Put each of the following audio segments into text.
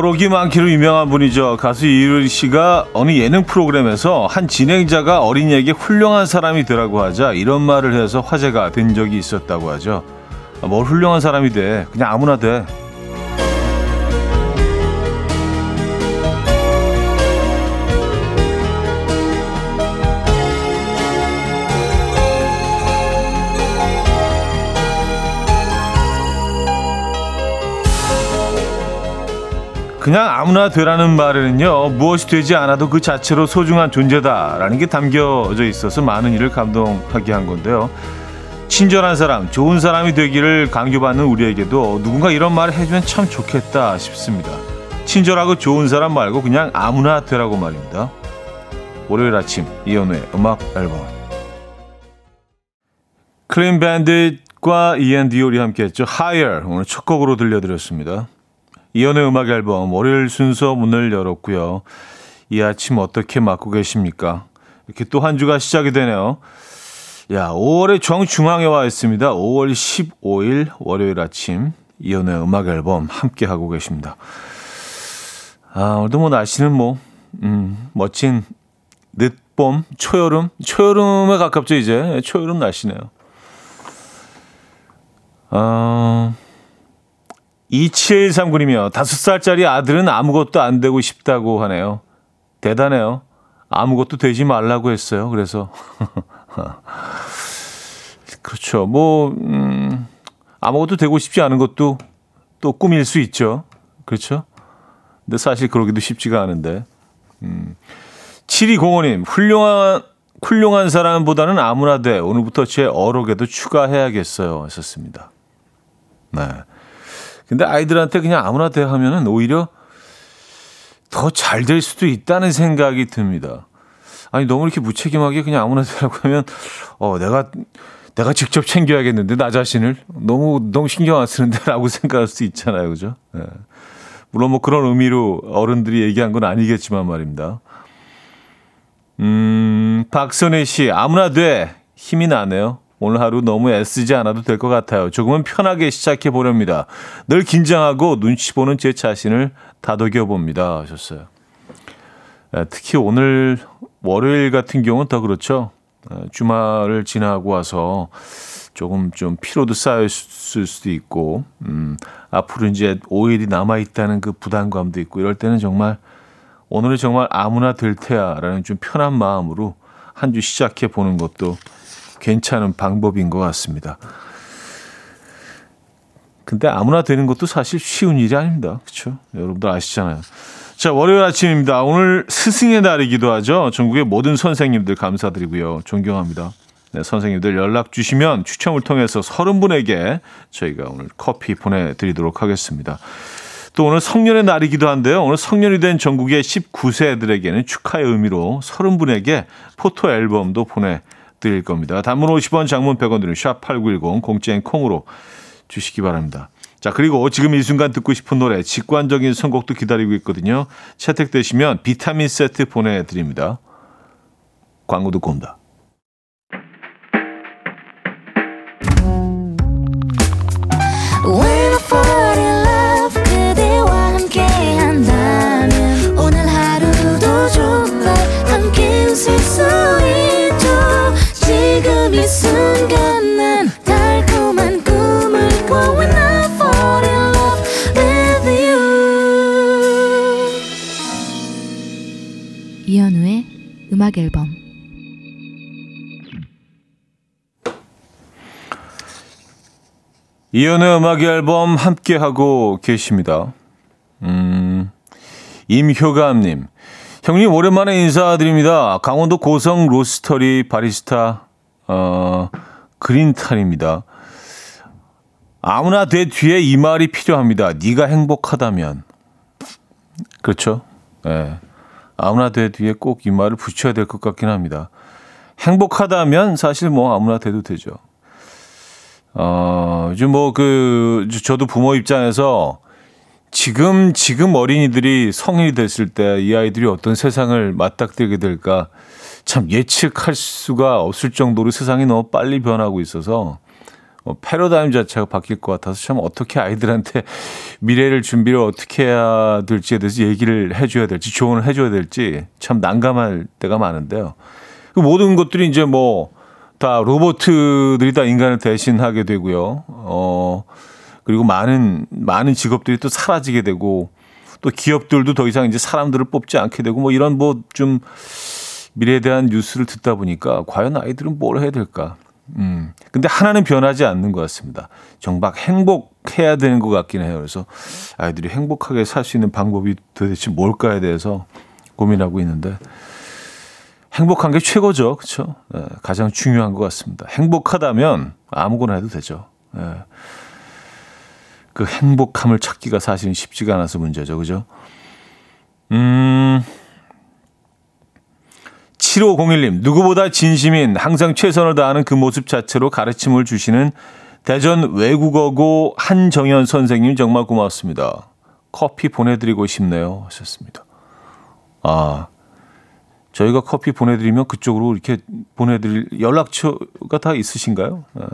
어록이 많기로 유명한 분이죠. 가수 이효리 씨가 어느 예능 프로그램에서 한 진행자가 어린이에게 훌륭한 사람이 되라고 하자 이런 말을 해서 화제가 된 적이 있었다고 하죠. 뭘 훌륭한 사람이 돼. 그냥 아무나 돼. 그냥 아무나 되라는 말에는요 무엇이 되지 않아도 그 자체로 소중한 존재다라는 게 담겨져 있어서 많은 이를 감동하게 한 건데요. 친절한 사람 좋은 사람이 되기를 강조받는 우리에게도 누군가 이런 말을 해주면 참 좋겠다 싶습니다. 친절하고 좋은 사람 말고 그냥 아무나 되라고 말입니다. 월요일 아침 이현우의 음악 앨범. Clean Bandit과 iann dior이 함께했죠. Higher 오늘 첫 곡으로 들려드렸습니다 이연의 음악 앨범 월요일 순서 문을 열었고요. 이 아침 어떻게 맞고 계십니까? 이렇게 또 한 주가 시작이 되네요. 야, 5월의 정중앙에 와 있습니다. 5월 15일 월요일 아침 이연의 음악 앨범 함께 하고 계십니다. 아, 오늘도 뭐 날씨는 뭐 음, 멋진 늦봄, 초여름, 초여름에 가깝죠 이제 초여름 날씨네요. 어... 2739이며 다섯 살짜리 아들은 아무것도 안 되고 싶다고 하네요. 대단해요. 아무것도 되지 말라고 했어요. 그래서 그렇죠. 뭐 음, 아무것도 되고 싶지 않은 것도 또 꿈일 수 있죠. 그렇죠. 근데 사실 그러기도 쉽지가 않은데. 음. 7205님, 훌륭한, 훌륭한 사람보다는 아무나 돼. 오늘부터 제 어록에도 추가해야겠어요. 하셨습니다. 네. 근데 아이들한테 그냥 아무나 대하면은 오히려 더 잘 될 수도 있다는 생각이 듭니다. 아니 너무 이렇게 무책임하게 그냥 아무나 대라고 하면 어 내가 내가 직접 챙겨야겠는데 나 자신을 너무 너무 신경 안 쓰는데라고 생각할 수 있잖아요, 그죠? 네. 물론 뭐 그런 의미로 어른들이 얘기한 건 아니겠지만 말입니다. 음, 박선혜 씨 아무나 돼 힘이 나네요. 오늘 하루 너무 애쓰지 않아도 될 것 같아요. 조금은 편하게 시작해 보렵니다. 늘 긴장하고 눈치 보는 제 자신을 다독여 봅니다. 하셨어요. 특히 오늘 월요일 같은 경우는 더 그렇죠. 주말을 지나고 와서 조금 좀 피로도 쌓였을 수도 있고, 음, 앞으로 이제 5일이 남아있다는 그 부담감도 있고, 이럴 때는 정말 오늘은 정말 아무나 될 테야 라는 좀 편한 마음으로 한 주 시작해 보는 것도 괜찮은 방법인 것 같습니다. 근데 아무나 되는 것도 사실 쉬운 일이 아닙니다. 그렇죠? 여러분들 아시잖아요. 자, 월요일 아침입니다. 오늘 스승의 날이기도 하죠. 전국의 모든 선생님들 감사드리고요. 존경합니다. 네, 선생님들 연락 주시면 추첨을 통해서 30분에게 저희가 오늘 커피 보내드리도록 하겠습니다. 또 오늘 성년의 날이기도 한데요. 오늘 성년이 된 전국의 19세들에게는 축하의 의미로 30분에게 포토 앨범도 보내 드 릴 겁니다. 단문 50원, 장문 100원 드는 샵8910 공짜인 콩으로 주시기 바랍니다. 자, 그리고 지금 이 순간 듣고 싶은 노래, 직관적인 선곡도 기다리고 있거든요. 채택되시면 비타민 세트 보내 드립니다. 광고 듣고 온다. 음악 앨범 이연의 음악 앨범 함께 하고 계십니다. 음, 임효감님, 형님 오랜만에 인사드립니다. 강원도 고성 로스터리 바리스타 어, 그린탈입니다. 아무나 내 뒤에 이 말이 필요합니다. 네가 행복하다면. 그렇죠? 예. 네. 아무나 돼 뒤에 꼭 이 말을 붙여야 될 것 같긴 합니다. 행복하다면 사실 뭐 아무나 돼도 되죠. 어, 요즘 뭐 그, 저도 부모 입장에서 지금, 지금 어린이들이 성인이 됐을 때 이 아이들이 어떤 세상을 맞닥뜨리게 될까 참 예측할 수가 없을 정도로 세상이 너무 빨리 변하고 있어서 어, 패러다임 자체가 바뀔 것 같아서 참 어떻게 아이들한테 미래를 준비를 어떻게 해야 될지에 대해서 얘기를 해줘야 될지 조언을 해줘야 될지 참 난감할 때가 많은데요. 그 모든 것들이 이제 뭐 다 로보트들이 다 인간을 대신하게 되고요. 어, 그리고 많은, 많은 직업들이 또 사라지게 되고 또 기업들도 더 이상 이제 사람들을 뽑지 않게 되고 뭐 이런 뭐 좀 미래에 대한 뉴스를 듣다 보니까 과연 아이들은 뭘 해야 될까? 음. 근데 하나는 변하지 않는 것 같습니다. 정말 행복해야 되는 것 같긴 해요. 그래서 아이들이 행복하게 살 수 있는 방법이 도대체 뭘까에 대해서 고민하고 있는데 행복한 게 최고죠. 그렇죠? 네, 가장 중요한 것 같습니다. 행복하다면 아무거나 해도 되죠. 네. 그 행복함을 찾기가 사실은 쉽지가 않아서 문제죠. 그죠? 음. 7501님, 누구보다 진심인 항상 최선을 다하는 그 모습 자체로 가르침을 주시는 대전 외국어고 한정현 선생님 정말 고맙습니다. 커피 보내드리고 싶네요. 하셨습니다. 아, 저희가 커피 보내드리면 그쪽으로 이렇게 보내드릴 연락처가 다 있으신가요? 아,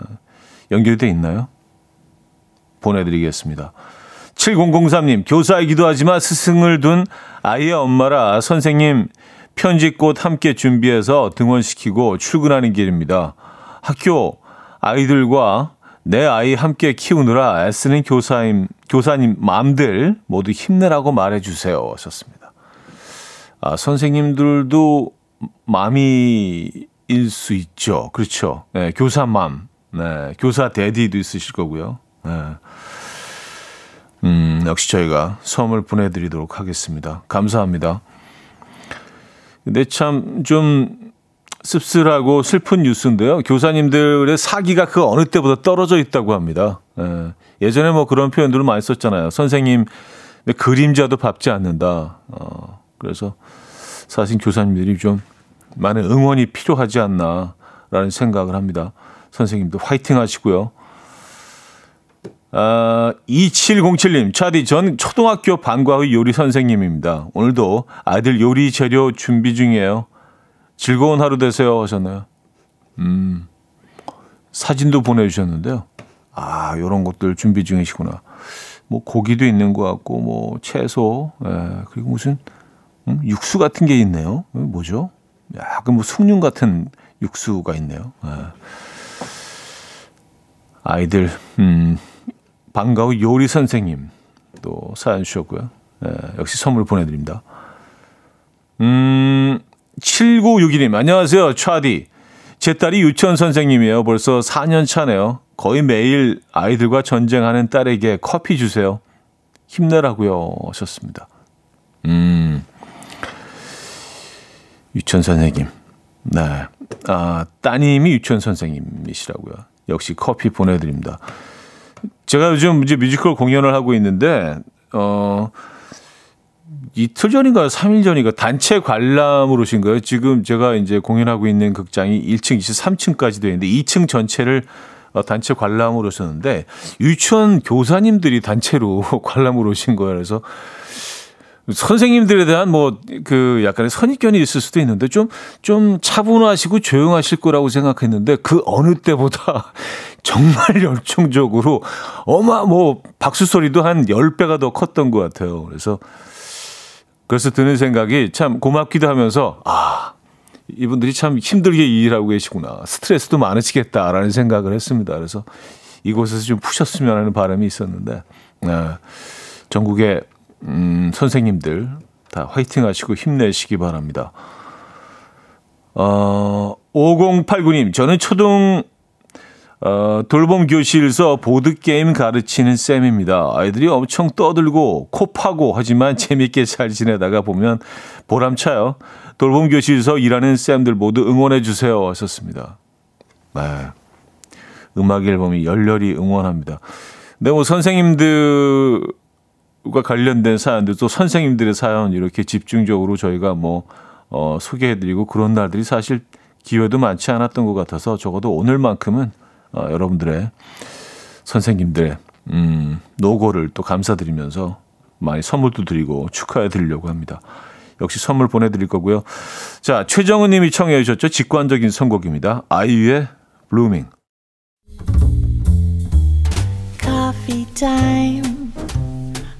연결돼 있나요? 보내드리겠습니다. 7003님, 교사이기도 하지만 스승을 둔 아이의 엄마라 선생님 편지꽃 함께 준비해서 등원시키고 출근하는 길입니다. 학교 아이들과 내 아이 함께 키우느라 애쓰는 교사님, 교사님 마음들 모두 힘내라고 말해주세요. 하셨습니다. 아, 선생님들도 마음이일 수 있죠. 그렇죠. 네, 교사 맘. 네, 교사 대디도 있으실 거고요. 네. 음, 역시 저희가 선물 보내드리도록 하겠습니다. 감사합니다. 근데 참 좀 씁쓸하고 슬픈 뉴스인데요. 교사님들의 사기가 그 어느 때보다 떨어져 있다고 합니다. 예. 예전에 뭐 그런 표현들을 많이 썼잖아요. 선생님 그림자도 밟지 않는다. 어, 그래서 사실 교사님들이 좀 많은 응원이 필요하지 않나라는 생각을 합니다. 선생님도 화이팅 하시고요. 아, 2707님, 차디, 전 초등학교 방과 후 요리 선생님입니다. 오늘도 아들 요리 재료 준비 중이에요. 즐거운 하루 되세요. 하셨나요? 음, 사진도 보내주셨는데요. 아, 요런 것들 준비 중이시구나. 뭐, 고기도 있는 것 같고, 뭐, 채소, 예, 그리고 무슨, 음, 육수 같은 게 있네요. 뭐죠? 약간 뭐, 숭늉 같은 육수가 있네요. 예. 아이들, 음, 반가운 요리 선생님 또 사연 주셨고요. 네, 역시 선물 보내드립니다. 음, 7961님, 안녕하세요. 차디. 제 딸이 유치원 선생님이에요. 벌써 4년 차네요. 거의 매일 아이들과 전쟁하는 딸에게 커피 주세요. 힘내라고요. 하셨습니다. 음, 유치원 선생님. 네. 아, 따님이 유치원 선생님이시라고요. 역시 커피 보내드립니다. 제가 요즘 이제 뮤지컬 공연을 하고 있는데 어 이틀 전인가 3일 전인가 단체 관람으로 오신 거예요. 지금 제가 이제 공연하고 있는 극장이 1층, 2층, 3층까지 되어 있는데 2층 전체를 어, 단체 관람으로 오셨는데 유치원 교사님들이 단체로 관람으로 오신 거예요. 그래서 선생님들에 대한 뭐 그 약간의 선입견이 있을 수도 있는데 좀좀 차분하시고 조용하실 거라고 생각했는데 그 어느 때보다 정말 열정적으로 어마 뭐 박수 소리도 한 10배가 더 컸던 것 같아요. 그래서 그래서 드는 생각이 참 고맙기도 하면서 아 이분들이 참 힘들게 일하고 계시구나 스트레스도 많으시겠다라는 생각을 했습니다. 그래서 이곳에서 좀 푸셨으면 하는 바람이 있었는데 네, 전국의 음, 선생님들 다 화이팅 하시고 힘내시기 바랍니다. 어, 5089님, 저는 초등 어, 돌봄 교실에서 보드게임 가르치는 쌤입니다. 아이들이 엄청 떠들고 코 파고 하지만 재밌게 잘 지내다가 보면 보람차요. 돌봄 교실에서 일하는 쌤들 모두 응원해 주세요. 하셨습니다. 네. 음악 앨범이 열렬히 응원합니다. 근데 뭐 선생님들 과 관련된 사연들 또 선생님들의 사연 이렇게 집중적으로 저희가 뭐 어, 소개해드리고 그런 날들이 사실 기회도 많지 않았던 것 같아서 적어도 오늘만큼은 어, 여러분들의 선생님들의 음, 노고를 또 감사드리면서 많이 선물도 드리고 축하해 드리려고 합니다. 역시 선물 보내드릴 거고요. 자 최정은 님이 청해 주셨죠. 직관적인 선곡입니다. 아이유의 Blueming. time.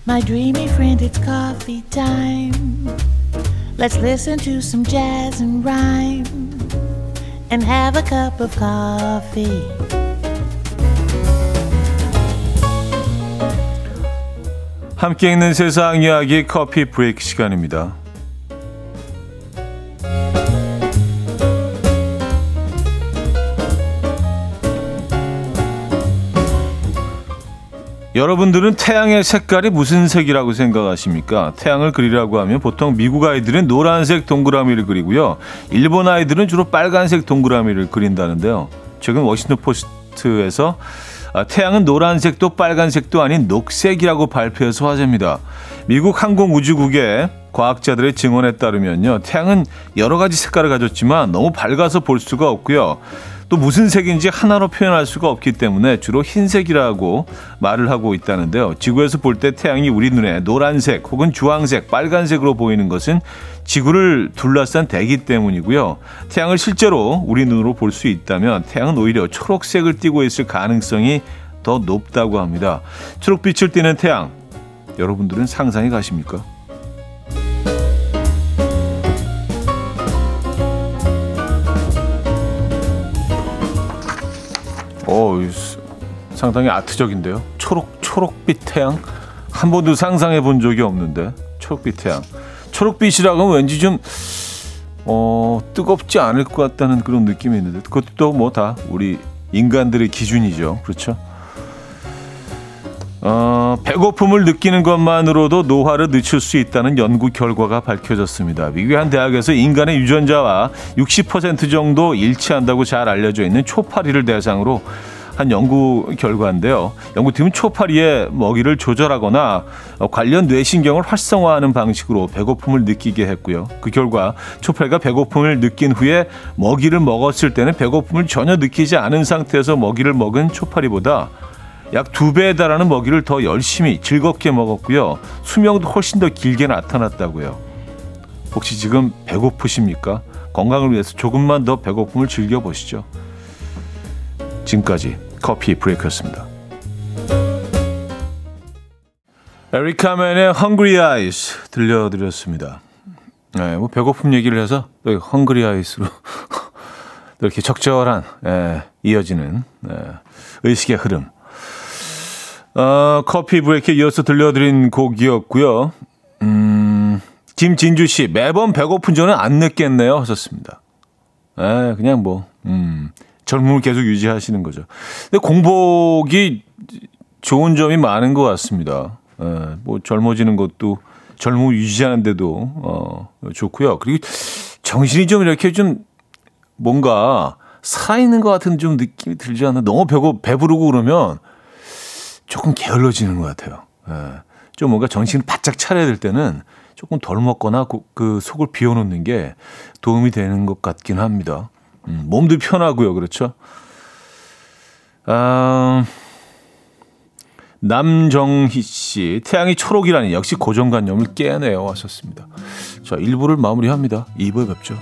My dreamy friend, it's coffee time. Let's listen to some jazz and rhyme and have a cup of coffee. 함께 있는 세상 이야기 커피 브레이크 시간입니다. 여러분들은 태양의 색깔이 무슨 색이라고 생각하십니까? 태양을 그리라고 하면 보통 미국 아이들은 노란색 동그라미를 그리고요. 일본 아이들은 주로 빨간색 동그라미를 그린다는데요. 최근 워싱턴 포스트에서 아, 태양은 노란색도 빨간색도 아닌 녹색이라고 발표해서 화제입니다. 미국 항공우주국의 과학자들의 증언에 따르면요. 태양은 여러 가지 색깔을 가졌지만 너무 밝아서 볼 수가 없고요. 또 무슨 색인지 하나로 표현할 수가 없기 때문에 주로 흰색이라고 말을 하고 있다는데요. 지구에서 볼 때 태양이 우리 눈에 노란색 혹은 주황색, 빨간색으로 보이는 것은 지구를 둘러싼 대기 때문이고요. 태양을 실제로 우리 눈으로 볼 수 있다면 태양은 오히려 초록색을 띠고 있을 가능성이 더 높다고 합니다. 초록빛을 띠는 태양, 여러분들은 상상이 가십니까? 어, 상당히 아트적인데요. 초록 초록빛 태양 한 번도 상상해 본 적이 없는데 초록빛 태양. 초록빛이라고 하면 왠지 좀 어, 뜨겁지 않을 것 같다는 그런 느낌이 있는데 그것도 뭐 다 우리 인간들의 기준이죠. 그렇죠? 어, 배고픔을 느끼는 것만으로도 노화를 늦출 수 있다는 연구 결과가 밝혀졌습니다. 미국의 한 대학에서 인간의 유전자와 60% 정도 일치한다고 잘 알려져 있는 초파리를 대상으로 한 연구 결과인데요. 연구팀은 초파리의 먹이를 조절하거나 관련 뇌신경을 활성화하는 방식으로 배고픔을 느끼게 했고요. 그 결과 초파리가 배고픔을 느낀 후에 먹이를 먹었을 때는 배고픔을 전혀 느끼지 않은 상태에서 먹이를 먹은 초파리보다 약 두 배에 달하는 먹이를 더 열심히 즐겁게 먹었고요. 수명도 훨씬 더 길게 나타났다고요. 혹시 지금 배고프십니까? 건강을 위해서 조금만 더 배고픔을 즐겨보시죠. 지금까지 커피 브레이크였습니다. 에리카맨의 Hungry Eyes 들려드렸습니다. 네, 뭐 배고픔 얘기를 해서 또 Hungry Eyes로 이렇게 적절한 예, 이어지는 예, 의식의 흐름. 어, 커피 브레이크에 이어서 들려드린 곡이었고요. 음, 김진주 씨 매번 배고픈 저는 안 늦겠네요 하셨습니다. 예, 그냥 뭐 음, 젊음을 계속 유지하시는 거죠. 근데 공복이 좋은 점이 많은 것 같습니다. 예, 뭐 젊어지는 것도 젊음을 유지하는데도 어, 좋고요. 그리고 정신이 좀 이렇게 좀 뭔가 살아있는 것 같은 좀 느낌이 들지 않나. 너무 배고 배부르고 그러면 조금 게을러지는 것 같아요. 예, 좀 뭔가 정신을 바짝 차려야 될 때는 조금 덜 먹거나 그, 그 속을 비워놓는 게 도움이 되는 것 같긴 합니다. 음, 몸도 편하고요. 그렇죠? 아, 남정희 씨, 태양이 초록이라니 역시 고정관념을 깨내어 왔었습니다. 자, 1부를 마무리합니다. 2부에 뵙죠.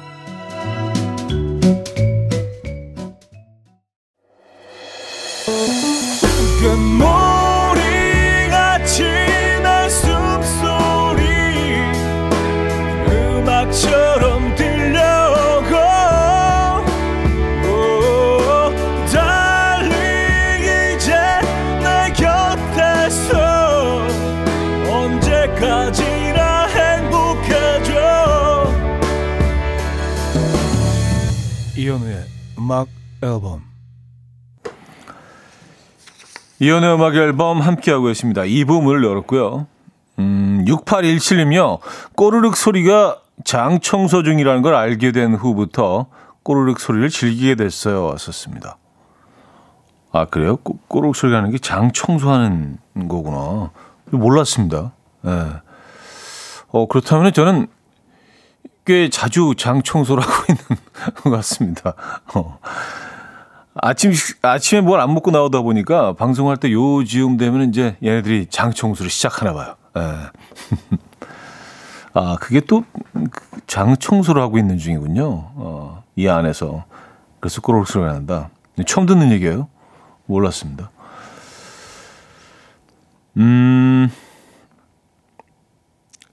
음악 앨범 이현우의 음악 앨범 함께하고 계십니다. 2부 문을 열었고요. 음, 6817님요. 꼬르륵 소리가 장 청소 중이라는 걸 알게 된 후부터 꼬르륵 소리를 즐기게 됐어요. 왔었습니다. 아, 그래요? 꼬, 꼬르륵 소리라는 게 장 청소하는 거구나. 몰랐습니다. 예. 네. 어, 그렇다면 저는 꽤 자주 장 청소를 하고 있는 것 같습니다. 어. 아침, 아침에 뭘 안 먹고 나오다 보니까 방송할 때 요즈음 되면 이제 얘네들이 장 청소를 시작하나 봐요. 예. 아, 그게 또 장 청소를 하고 있는 중이군요. 어, 이 안에서. 그래서 꼬르륵 소리가 난다. 처음 듣는 얘기예요. 몰랐습니다. 음,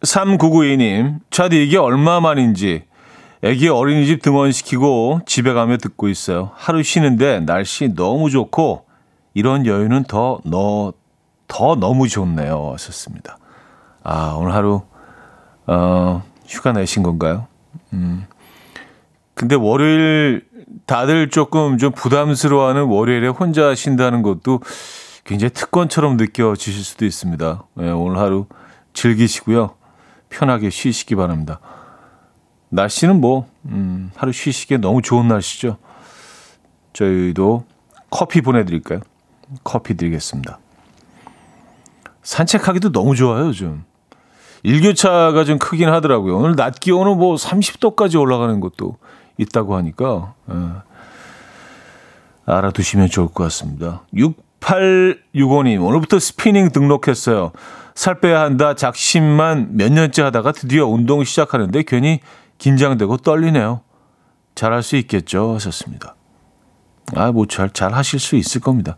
3992님, 차디 이게 얼마 만인지 애기 어린이집 등원시키고 집에 가며 듣고 있어요. 하루 쉬는데 날씨 너무 좋고 이런 여유는 더, 너, 더 너무 좋네요. 하셨습니다. 아, 오늘 하루, 어, 휴가 내신 건가요? 음. 근데 월요일 다들 조금 좀 부담스러워하는 월요일에 혼자 쉰다는 것도 굉장히 특권처럼 느껴지실 수도 있습니다. 네, 오늘 하루 즐기시고요. 편하게 쉬시기 바랍니다. 날씨는 뭐, 음, 하루 쉬시기에 너무 좋은 날씨죠. 저희도 커피 보내드릴까요? 커피 드리겠습니다. 산책하기도 너무 좋아요, 요즘. 일교차가 좀 크긴 하더라고요. 오늘 낮 기온은 뭐 30도까지 올라가는 것도 있다고 하니까, 예. 알아두시면 좋을 것 같습니다. 6865님, 오늘부터 스피닝 등록했어요. 살 빼야 한다 작심만 몇 년째 하다가 드디어 운동 시작하는데 괜히 긴장되고 떨리네요. 잘할 수 있겠죠? 하셨습니다. 아, 뭐, 잘, 잘 하실 수 있을 겁니다.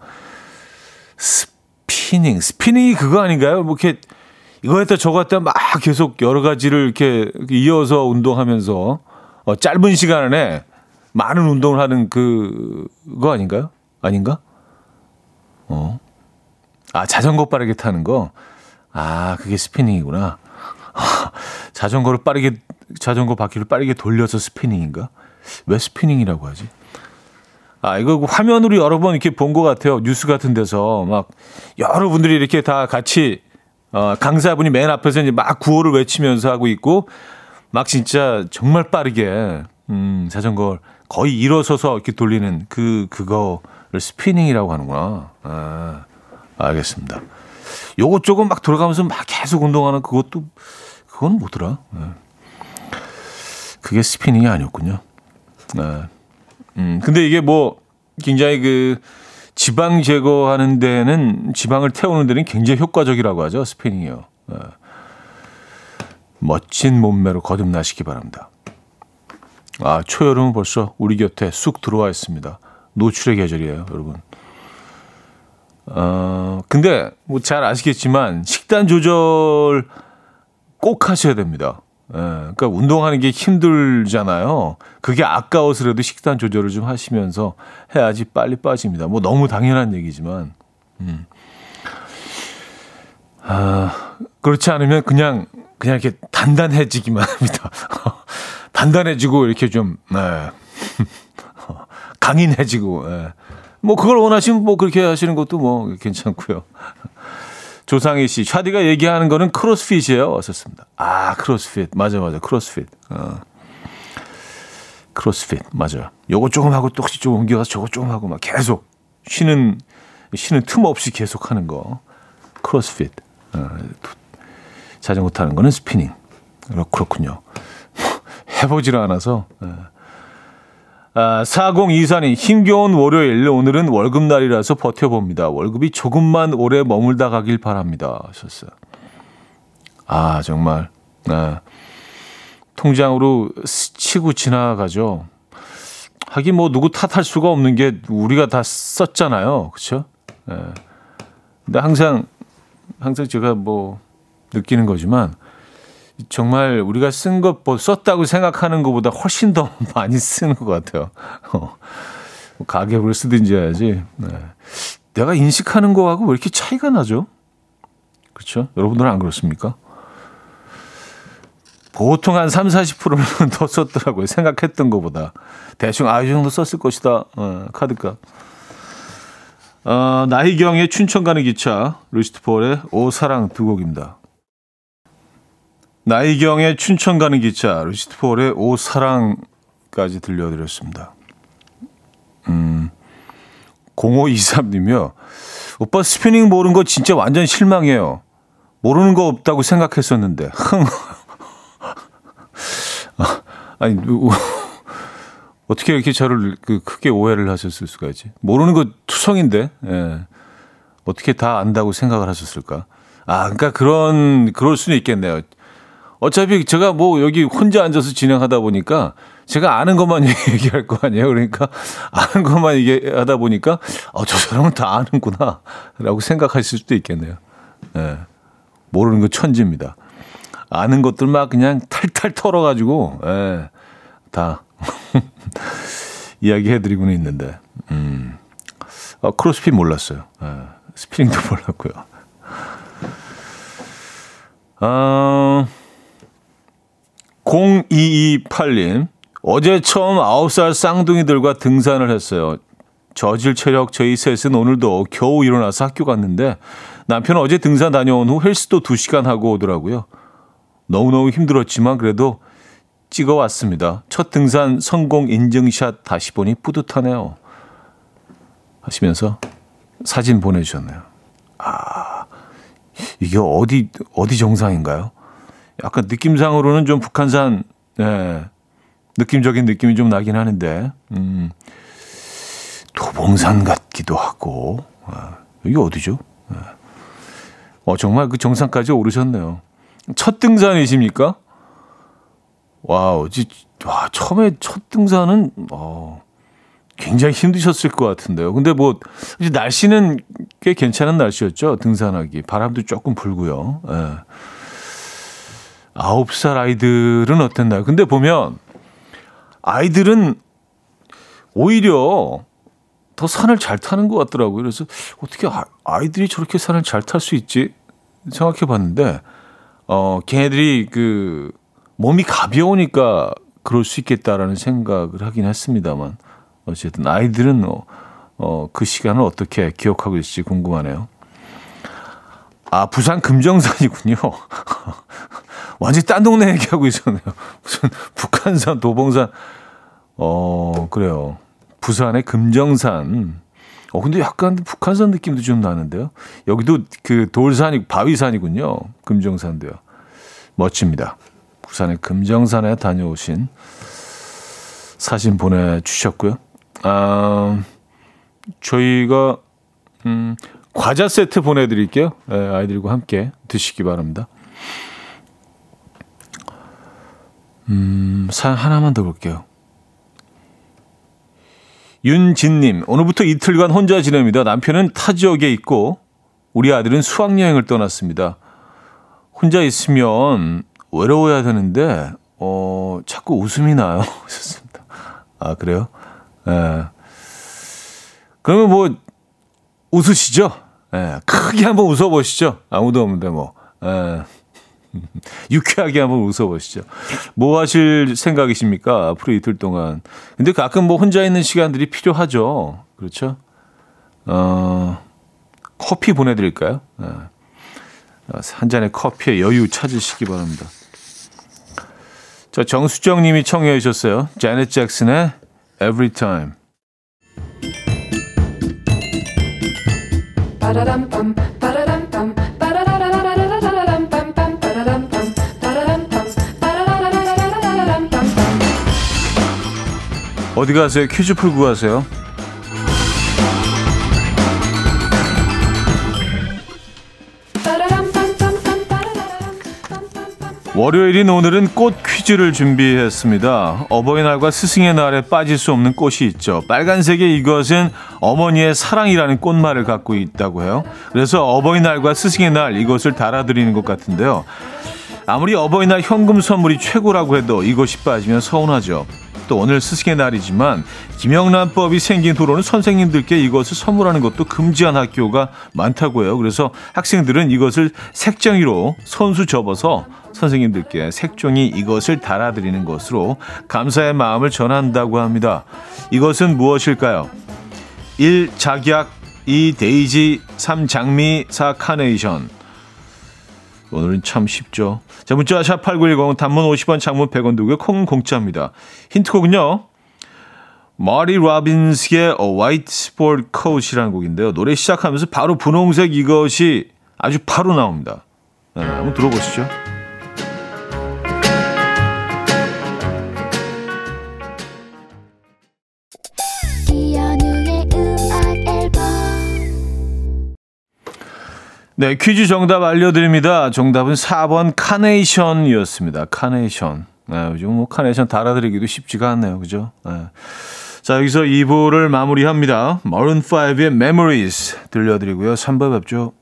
스피닝. 스피닝이 그거 아닌가요? 뭐, 이렇게, 이거 했다 저거 했다 막 계속 여러 가지를 이렇게 이어서 운동하면서, 어, 짧은 시간 안에 많은 운동을 하는 그, 그거 아닌가요? 아닌가? 어. 아, 자전거 빠르게 타는 거. 아, 그게 스피닝이구나. 자전거를 빠르게, 자전거 바퀴를 빠르게 돌려서 스피닝인가? 왜 스피닝이라고 하지? 아, 이거 그 화면으로 여러 번 이렇게 본 것 같아요. 뉴스 같은 데서 막 여러분들이 이렇게 다 같이 어, 강사분이 맨 앞에서 이제 막 구호를 외치면서 하고 있고 막 진짜 정말 빠르게 음, 자전거 거의 일어서서 이렇게 돌리는 그 그거를 스피닝이라고 하는구나. 아, 알겠습니다. 요거 조금 막 돌아가면서 막 계속 운동하는 그것도 그건 뭐더라? 네. 그게 스피닝이 아니었군요. 네. 음, 근데 이게 뭐 굉장히 그 지방 제거하는 데는 지방을 태우는 데는 굉장히 효과적이라고 하죠. 스피닝이요. 네. 멋진 몸매로 거듭나시기 바랍니다. 아, 초여름은 벌써 우리 곁에 쑥 들어와 있습니다. 노출의 계절이에요, 여러분. 어, 근데 뭐 잘 아시겠지만 식단 조절 꼭 하셔야 됩니다. 예, 그러니까 운동하는 게 힘들잖아요. 그게 아까워서라도 식단 조절을 좀 하시면서 해야지 빨리 빠집니다. 뭐 너무 당연한 얘기지만, 음. 아, 그렇지 않으면 그냥 그냥 이렇게 단단해지기만 합니다. 단단해지고 이렇게 좀 네. 강인해지고. 네. 뭐 그걸 원하시면 뭐 그렇게 하시는 것도 뭐 괜찮고요. 조상희 씨, 차디가 얘기하는 거는 크로스핏이에요. 왔었습니다. 아, 크로스핏. 맞아, 맞아. 크로스핏. 어. 크로스핏. 맞아요. 요거 조금 하고 또 혹시 좀 옮겨가서 저거 조금 하고 막 계속 쉬는, 쉬는 틈 없이 계속 하는 거. 크로스핏. 어. 자전거 타는 거는 스피닝. 그렇군요. 해보지를 않아서. 어. 아, 4024님, 힘겨운 월요일, 오늘은 월급날이라서 버텨봅니다. 월급이 조금만 오래 머물다 가길 바랍니다. 하셨어요. 아, 정말. 네. 통장으로 스치고 지나가죠. 하긴 뭐 누구 탓할 수가 없는 게 우리가 다 썼잖아요. 그쵸? 네. 근데 항상, 항상 제가 뭐 느끼는 거지만, 정말 우리가 쓴 것, 뭐 썼다고 생각하는 것보다 훨씬 더 많이 쓰는 것 같아요. 어, 뭐 가계부를 쓰든지 해야지. 네. 내가 인식하는 거하고 왜 이렇게 차이가 나죠? 그렇죠? 여러분들은 안 그렇습니까? 보통 한 3, 40%는 더 썼더라고요. 생각했던 것보다. 대충, 아, 이 정도 썼을 것이다. 어, 카드값. 어, 나희경의 춘천 가는 기차, 루시드 폴의 오 사랑 두 곡입니다. 나희경의 춘천 가는 기차, 루시드 폴의 오 사랑까지 들려드렸습니다. 음, 0523님이요. 오빠 스피닝 모르는 거 진짜 완전 실망해요. 모르는 거 없다고 생각했었는데. 흥. 아니, 어떻게 이렇게 저를 그 크게 오해를 하셨을 수가 있지? 모르는 거 투성인데, 예. 어떻게 다 안다고 생각을 하셨을까? 아, 그러니까 그런, 그럴 수는 있겠네요. 어차피 제가 뭐 여기 혼자 앉아서 진행하다 보니까 제가 아는 것만 얘기할 거 아니에요. 그러니까 아는 것만 얘기하다 보니까 어, 저 사람은 다 아는구나 라고 생각하실 수도 있겠네요. 예. 모르는 거 천지입니다. 아는 것들 막 그냥 탈탈 털어가지고, 예. 다 이야기해드리고는 있는데, 음. 어, 크로스핏 몰랐어요. 예. 스피닝도 몰랐고요. 어, 0228님. 어제 처음 9살 쌍둥이들과 등산을 했어요. 저질 체력 저희 셋은 오늘도 겨우 일어나서 학교 갔는데 남편은 어제 등산 다녀온 후 헬스도 2시간 하고 오더라고요. 너무너무 힘들었지만 그래도 찍어 왔습니다. 첫 등산 성공 인증샷 다시 보니 뿌듯하네요. 하시면서 사진 보내주셨네요. 아, 이게 어디, 어디 정상인가요? 약간 느낌상으로는 좀 북한산, 네, 느낌적인 느낌이 좀 나긴 하는데, 음, 도봉산 같기도 하고, 아, 여기 어디죠? 네. 어, 정말 그 정상까지 오르셨네요. 첫 등산이십니까? 와우, 지, 와, 처음에 첫 등산은, 어, 굉장히 힘드셨을 것 같은데요. 근데 뭐, 이제 날씨는 꽤 괜찮은 날씨였죠. 등산하기. 바람도 조금 불고요. 예. 아홉 살 아이들은 어땠나요? 근데 보면, 아이들은 오히려 더 산을 잘 타는 것 같더라고요. 그래서 어떻게 아, 아이들이 저렇게 산을 잘 탈 수 있지? 생각해 봤는데, 어, 걔네들이 그, 몸이 가벼우니까 그럴 수 있겠다라는 생각을 하긴 했습니다만, 어쨌든 아이들은 어, 어, 그 시간을 어떻게 기억하고 있을지 궁금하네요. 아, 부산 금정산이군요. 완전히 딴 동네 얘기하고 있었네요. 무슨 북한산, 도봉산. 어, 그래요. 부산의 금정산. 어, 근데 약간 북한산 느낌도 좀 나는데요. 여기도 그 돌산이, 바위산이군요. 금정산도요. 멋집니다. 부산의 금정산에 다녀오신 사진 보내주셨고요. 아, 저희가, 음, 과자 세트 보내드릴게요. 네, 아이들과 함께 드시기 바랍니다. 음, 사연 하나만 더 볼게요. 윤진님, 오늘부터 이틀간 혼자 지냅니다. 남편은 타 지역에 있고, 우리 아들은 수학여행을 떠났습니다. 혼자 있으면 외로워야 되는데, 어, 자꾸 웃음이 나요. 아, 그래요? 예. 네. 그러면 뭐, 웃으시죠? 예. 크게 한번 웃어보시죠. 아무도 없는데 뭐. 예. 유쾌하게 한번 웃어보시죠. 뭐 하실 생각이십니까? 앞으로 이틀 동안. 근데 가끔 뭐 혼자 있는 시간들이 필요하죠. 그렇죠? 어, 커피 보내드릴까요? 네. 한 잔의 커피에 여유 찾으시기 바랍니다. 저 정수정 님이 청해 주셨어요. 제넷 잭슨의 Every Time. 어디 가세요? 퀴즈 풀고 가세요. 월요일인 오늘은 꽃 퀴즈를 준비했습니다. 어버이날과 스승의 날에 빠질 수 없는 꽃이 있죠. 빨간색의 이것은 어머니의 사랑이라는 꽃말을 갖고 있다고 해요. 그래서 어버이날과 스승의 날 이것을 달아드리는 것 같은데요. 아무리 어버이날 현금 선물이 최고라고 해도 이것이 빠지면 서운하죠. 또 오늘 스승의 날이지만 김영란법이 생긴 후로는 선생님들께 이것을 선물하는 것도 금지한 학교가 많다고 해요. 그래서 학생들은 이것을 색종이로 손수 접어서 선생님들께 색종이 이것을 달아드리는 것으로 감사의 마음을 전한다고 합니다. 이것은 무엇일까요? 1. 작약 2. 데이지 3. 장미 4. 카네이션 오늘은 참 쉽죠. 자, 문자 샵8910 단문 50원 장문 100원 두고 콩 공짜입니다. 힌트곡은요. 마티 로빈스의 A White Sport Coat이라는 곡인데요. 노래 시작하면서 바로 분홍색 이것이 아주 바로 나옵니다. 네, 한번 들어보시죠. 네, 퀴즈 정답 알려드립니다. 정답은 4번 카네이션이었습니다. 카네이션. 네, 요즘 뭐 카네이션 달아드리기도 쉽지가 않네요. 그죠? 네. 자, 여기서 2부를 마무리합니다. 머른5의 Memories 들려드리고요. 3부 뵙죠.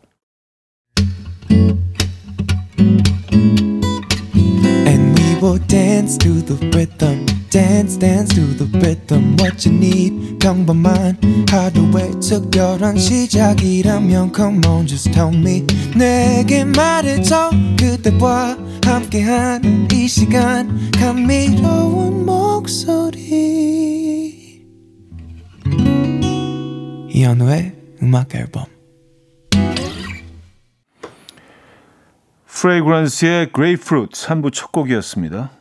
Dance dance to the rhythm what you need 평범한 하루의 특별한 시작이라면 come on just tell me 내게 말해줘 그대와 함께한 이 시간 감미로운 목소리 이현우의 음악 앨범 프레그런스의 Grapefruit 3부 첫 곡이었습니다.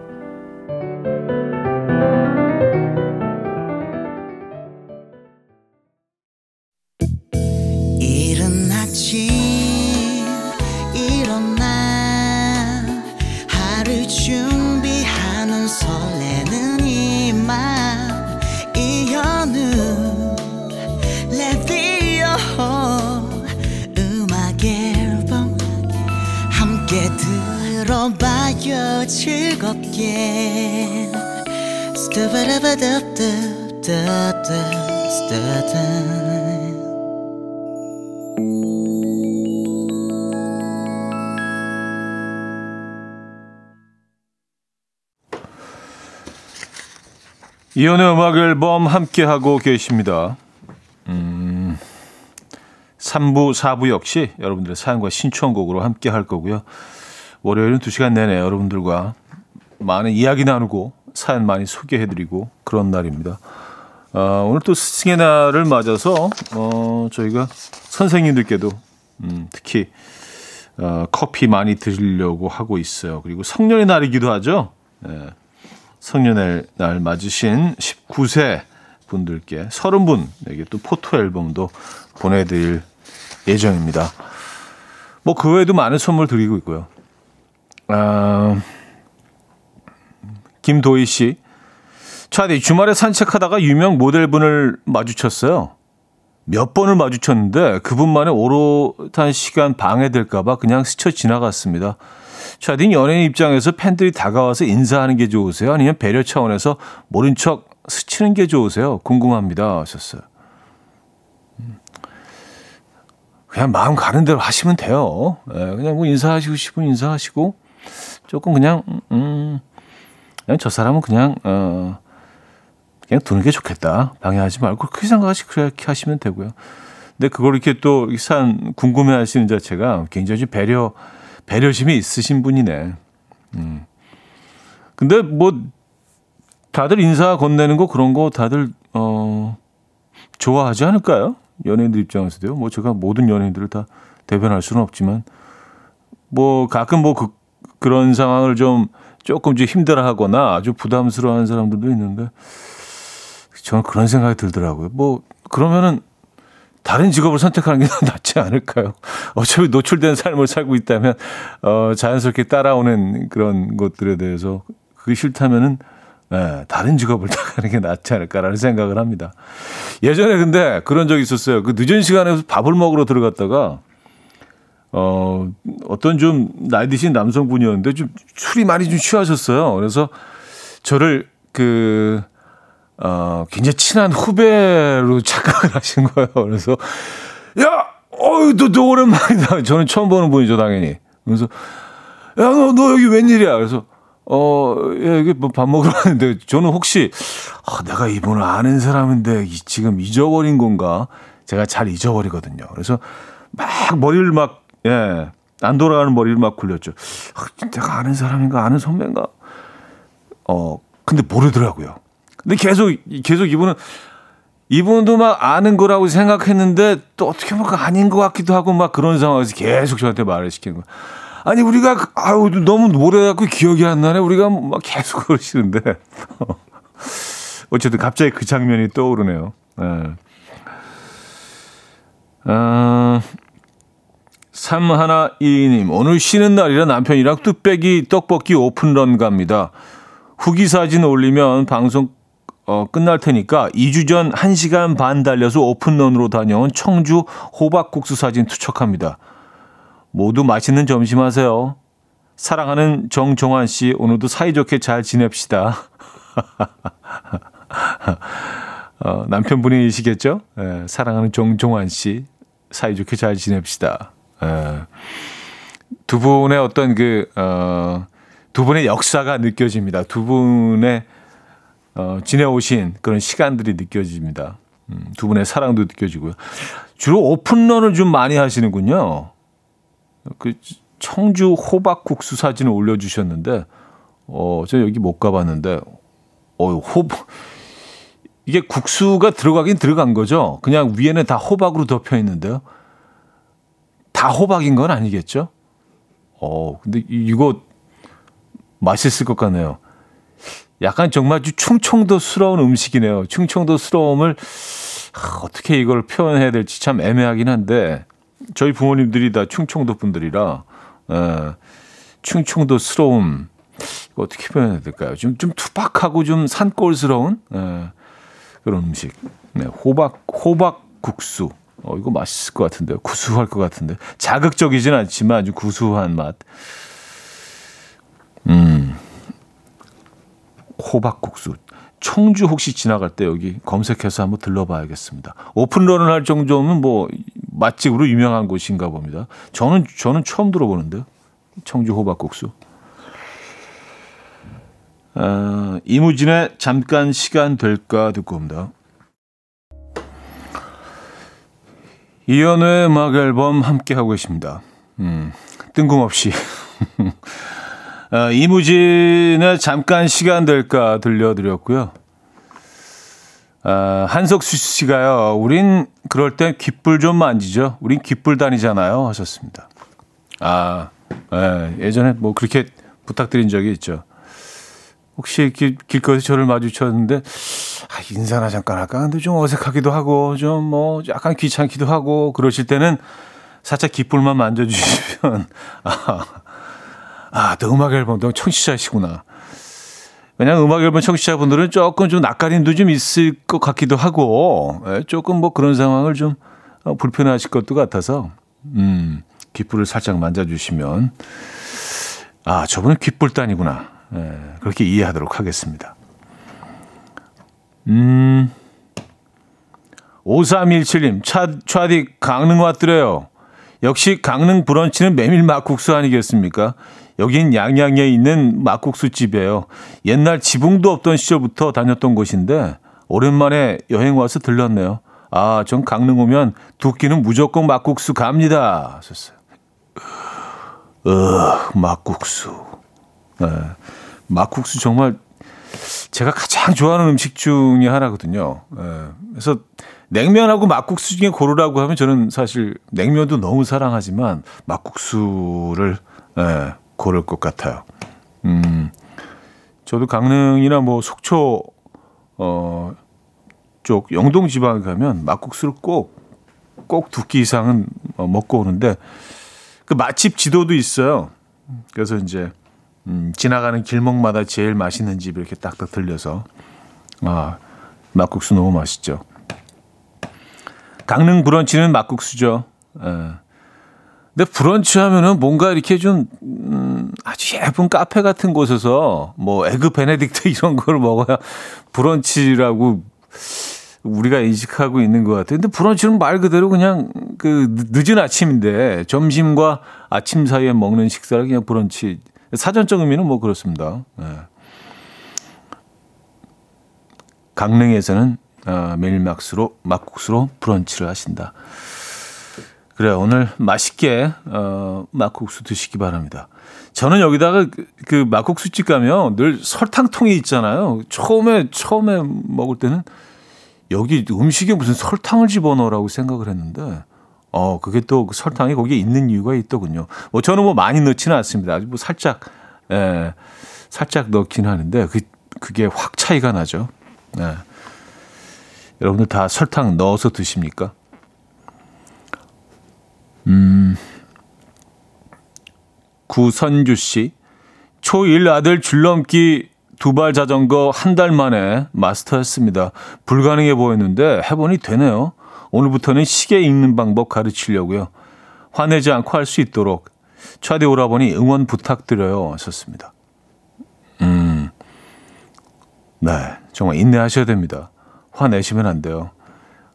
이연의 음악 앨범 함께 하고 계십니다. 음, 3부, 4부 역시 여러분들의 사연과 신청곡으로 함께 할 거고요. 월요일은 2시간 내내 여러분들과 많은 이야기 나누고 사연 많이 소개해드리고 그런 날입니다. 어, 오늘 또 스승의 날을 맞아서 어, 저희가 선생님들께도 음, 특히 어, 커피 많이 드리려고 하고 있어요. 그리고 성년의 날이기도 하죠. 예. 성년의 날 맞으신 19세 분들께 30분에게 또 포토 앨범도 보내드릴 예정입니다. 뭐 그 외에도 많은 선물 드리고 있고요. 아, 김도희 씨. 차디 주말에 산책하다가 유명 모델분을 마주쳤어요. 몇 번을 마주쳤는데 그분만의 오롯한 시간 방해될까봐 그냥 스쳐 지나갔습니다. 차딘 연예인 입장에서 팬들이 다가와서 인사하는 게 좋으세요? 아니면 배려 차원에서 모른 척 스치는 게 좋으세요? 궁금합니다. 하셨어요. 음. 그냥 마음 가는 대로 하시면 돼요. 예, 그냥 뭐 인사하시고 싶으면 인사하시고 조금 그냥 음 그냥 저 사람은 그냥 어 그냥 두는 게 좋겠다. 방해하지 말고 그렇게 생각하시 그렇게 하시면 되고요. 근데 그걸 이렇게 또 산 궁금해 하시는 자체가 굉장히 좀 배려 배려심이 있으신 분이네. 음. 근데 뭐 다들 인사 건네는 거 그런 거 다들 어 좋아하지 않을까요? 연예인들 입장에서도요. 뭐 제가 모든 연예인들을 다 대변할 수는 없지만 뭐 가끔 뭐 그, 그런 상황을 좀 조금 좀 힘들어하거나 아주 부담스러워하는 사람들도 있는데 저는 그런 생각이 들더라고요. 뭐 그러면은 다른 직업을 선택하는 게 낫지 않을까요? 어차피 노출된 삶을 살고 있다면 어, 자연스럽게 따라오는 그런 것들에 대해서 그게 싫다면은 네, 다른 직업을 택하는 게 낫지 않을까라는 생각을 합니다. 예전에 근데 그런 적이 있었어요. 그 늦은 시간에 밥을 먹으러 들어갔다가 어, 어떤 좀 나이 드신 남성분이었는데 좀 술이 많이 좀 취하셨어요. 그래서 저를 그, 어, 굉장히 친한 후배로 착각을 하신 거예요. 그래서, 야! 어이, 너, 너 오랜만이다. 저는 처음 보는 분이죠, 당연히. 그래서, 야, 너, 너 여기 웬일이야? 그래서, 어, 예, 여기 뭐밥 먹으러 왔는데, 저는 혹시, 아, 내가 이분을 아는 사람인데, 이, 지금 잊어버린 건가? 제가 잘 잊어버리거든요. 그래서 막 머리를 막, 예, 안 돌아가는 머리를 막 굴렸죠. 아, 내가 아는 사람인가? 아는 선배인가? 어, 근데 모르더라고요. 근데 계속, 계속 이분은, 이분도 막 아는 거라고 생각했는데 또 어떻게 보면 아닌 것 같기도 하고 막 그런 상황에서 계속 저한테 말을 시키는 거예요. 아니 우리가 그, 아유 너무 오래갖고 기억이 안 나네. 우리가 막 계속 그러시는데 어쨌든 갑자기 그 장면이 떠오르네요. 네. 어, 3122님, 오늘 쉬는 날이라 남편이랑 뚝배기 떡볶이 오픈런 갑니다. 후기 사진 올리면 방송 어, 끝날 테니까 2주 전 1시간 반 달려서 오픈런으로 다녀온 청주 호박국수 사진 투척합니다. 모두 맛있는 점심 하세요. 사랑하는 정종환 씨, 오늘도 사이좋게 잘 지냅시다. 어, 남편분이시겠죠? 예, 사랑하는 정종환 씨, 사이좋게 잘 지냅시다. 예, 두 분의 어떤 그, 어, 두 분의 역사가 느껴집니다. 두 분의 어, 지내오신 그런 시간들이 느껴집니다. 음, 두 분의 사랑도 느껴지고요. 주로 오픈런을 좀 많이 하시는군요. 그 청주 호박국수 사진을 올려주셨는데, 어, 저 여기 못 가봤는데, 어, 호박, 이게 국수가 들어가긴 들어간 거죠. 그냥 위에는 다 호박으로 덮여 있는데요. 다 호박인 건 아니겠죠? 어, 근데 이거 맛있을 것 같네요. 약간 정말 충청도스러운 음식이네요. 충청도스러움을 아, 어떻게 이걸 표현해야 될지 참 애매하긴 한데 저희 부모님들이 다 충청도 분들이라 에, 예, 충청도스러움 이거 어떻게 표현해야 될까요? 좀 좀 투박하고 좀 산골스러운 에, 예, 그런 음식. 네, 호박 호박 국수. 어 이거 맛있을 것 같은데요. 구수할 것 같은데 자극적이진 않지만 아주 구수한 맛. 음. 호박국수. 청주 혹시 지나갈 때 여기 검색해서 한번 들러봐야겠습니다. 오픈런을 할 정도면 뭐 맛집으로 유명한 곳인가 봅니다. 저는 저는 처음 들어보는데요. 청주 호박국수. 어, 이무진의 잠깐 시간 될까 듣고 옵니다. 이연우의 음악 앨범 함께 하고 계십니다. 음, 뜬금없이 어, 이무진의 잠깐 시간 될까 들려드렸고요. 어, 한석수 씨가요. 우린 그럴 땐 귓불 좀 만지죠. 우린 귓불 다니잖아요. 하셨습니다. 아, 예, 예전에 뭐 그렇게 부탁드린 적이 있죠. 혹시 길, 길거리에서 저를 마주쳤는데, 아, 인사나 잠깐 할까? 근데 좀 어색하기도 하고, 좀 뭐 약간 귀찮기도 하고, 그러실 때는 살짝 귓불만 만져주시면, 아, 아, 또 음악 앨범, 너 청취자시구나. 그냥 음악 앨범 청취자분들은 조금 좀 낯가림도 좀 있을 것 같기도 하고, 예, 조금 뭐 그런 상황을 좀 어, 불편하실 것도 같아서, 음, 귓불을 살짝 만져주시면, 아, 저분은 귓불단이구나. 예, 그렇게 이해하도록 하겠습니다. 음, 5317님, 차, 차디 강릉 왔더래요. 역시 강릉 브런치는 메밀 막국수 아니겠습니까? 여긴 양양에 있는 막국수 집이에요. 옛날 지붕도 없던 시절부터 다녔던 곳인데 오랜만에 여행 와서 들렀네요. 아, 전 강릉 오면 두 끼는 무조건 막국수 갑니다. 하셨어요. 어, 막국수. 네. 막국수 정말 제가 가장 좋아하는 음식 중에 하나거든요. 네. 그래서 냉면하고 막국수 중에 고르라고 하면 저는 사실 냉면도 너무 사랑하지만 막국수를 네. 고를 것 같아요. 음, 저도 강릉이나 뭐 속초, 어, 쪽 영동 지방에 가면 막국수를 꼭, 꼭 두 끼 이상은 어, 먹고 오는데 그 맛집 지도도 있어요. 그래서 이제, 음, 지나가는 길목마다 제일 맛있는 집 이렇게 딱딱 들려서, 아, 막국수 너무 맛있죠. 강릉 브런치는 막국수죠. 에. 예. 근데 브런치 하면은 뭔가 이렇게 좀, 음, 아주 예쁜 카페 같은 곳에서 뭐 에그 베네딕트 이런 걸 먹어야 브런치라고 우리가 인식하고 있는 것 같아요. 근데 브런치는 말 그대로 그냥 그 늦은 아침인데 점심과 아침 사이에 먹는 식사를 그냥 브런치. 사전적 의미는 뭐 그렇습니다. 네. 강릉에서는 어, 매일 막수로 막국수로 브런치를 하신다. 그래 오늘 맛있게 어, 막국수 드시기 바랍니다. 저는 여기다가 그, 그 막국수집 가면 늘 설탕통이 있잖아요. 처음에 처음에 먹을 때는 여기 음식에 무슨 설탕을 집어넣으라고 생각을 했는데 어 그게 또그 설탕이 거기에 있는 이유가 있더군요. 뭐 저는 뭐 많이 넣지는 않습니다. 아주 뭐 살짝 예, 살짝 넣긴 하는데 그 그게 확 차이가 나죠. 네. 여러분들 다 설탕 넣어서 드십니까? 음, 구선주 씨. 초1 아들 줄넘기 두발 자전거 한 달 만에 마스터했습니다. 불가능해 보였는데 해보니 되네요. 오늘부터는 시계 읽는 방법 가르치려고요. 화내지 않고 할 수 있도록 차대 오라버니 응원 부탁드려요. 하셨습니다. 음, 네. 정말 인내하셔야 됩니다. 화내시면 안 돼요.